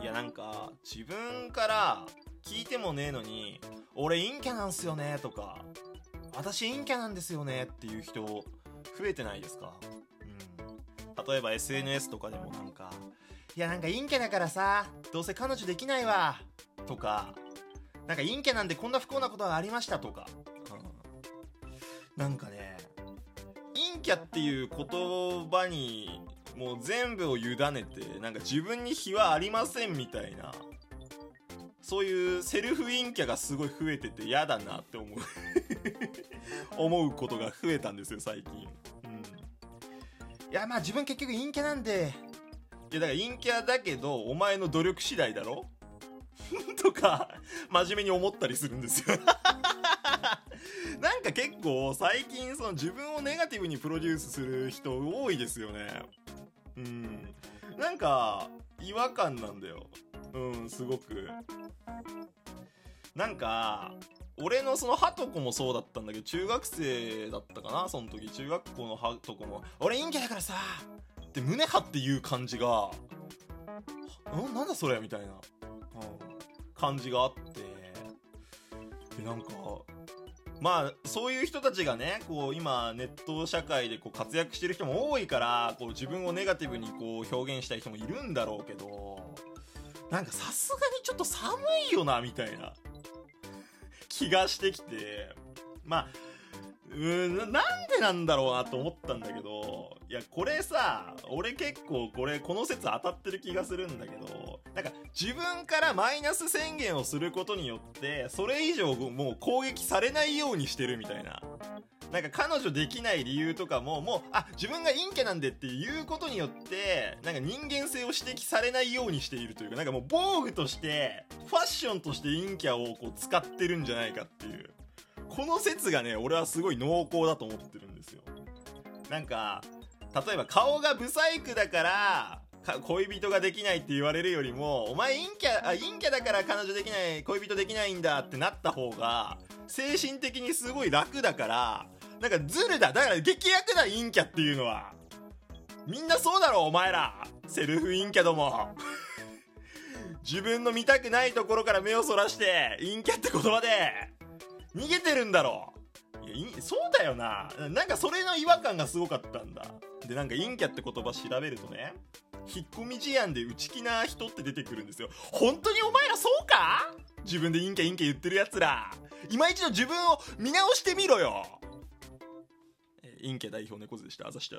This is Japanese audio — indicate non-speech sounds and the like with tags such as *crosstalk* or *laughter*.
いやなんか自分から聞いてもねえのに俺陰キャなんすよねとか私陰キャなんですよねっていう人増えてないですか？うん。例えば SNS とかでもなんかいやなんか陰キャだからさどうせ彼女できないわとかなんか陰キャなんでこんな不幸なことがありましたとか、うん、なんかね陰キャっていう言葉にもう全部を委ねてなんか自分に非はありませんみたいなそういうセルフ陰キャがすごい増えてて嫌だなって思う *laughs* 思うことが増えたんですよ最近、うん、いやまあ自分結局陰キャなんで。いやだから陰キャだけどお前の努力次第だろ？*laughs* とか真面目に思ったりするんですよ。*laughs* なんか結構最近その自分をネガティブにプロデュースする人多いですよねうんなんか違和感なんだようんすごくなんか俺のそのハトコもそうだったんだけど中学生だったかなその時中学校のハトコも「俺陰キャだからさ!」って胸張って言う感じが「んなんだそれ?」みたいな、うん、感じがあってでなんかまあそういう人たちがねこう今ネット社会でこう活躍してる人も多いからこう自分をネガティブにこう表現したい人もいるんだろうけどなんかさすがにちょっと寒いよなみたいな。気がしてきて。まあうんなんでなんだろうなと思ったんだけどいやこれさ俺結構これこの説当たってる気がするんだけどなんか自分からマイナス宣言をすることによってそれ以上もう攻撃されないようにしてるみたいな。なんか彼女できない理由とかももうあ自分が陰キャなんでっていうことによってなんか人間性を指摘されないようにしているというかなんかもう防具としてファッションとして陰キャをこう使ってるんじゃないかっていう。この説がね俺はすごい濃厚だと思ってるんですよ。なんか例えば顔がブサイクだから恋人ができないって言われるよりもお前陰キャあ陰キャだから彼女できない恋人できないんだってなった方が精神的にすごい楽だからなんかズルだ。だから劇薬だ陰キャっていうのは。みんなそうだろお前ら。セルフ陰キャども。*laughs* 自分の見たくないところから目をそらして陰キャって言葉で。逃げてるんだろいやそうだよな。なんかそれの違和感がすごかったんだ。でなんか陰キャって言葉調べるとね。引っ込み思案で内気な人って出てくるんですよ。本当にお前らそうか？自分で陰キャ陰キャ言ってる奴ら。今一度自分を見直してみろよ。陰キャ代表猫背でした。あざした。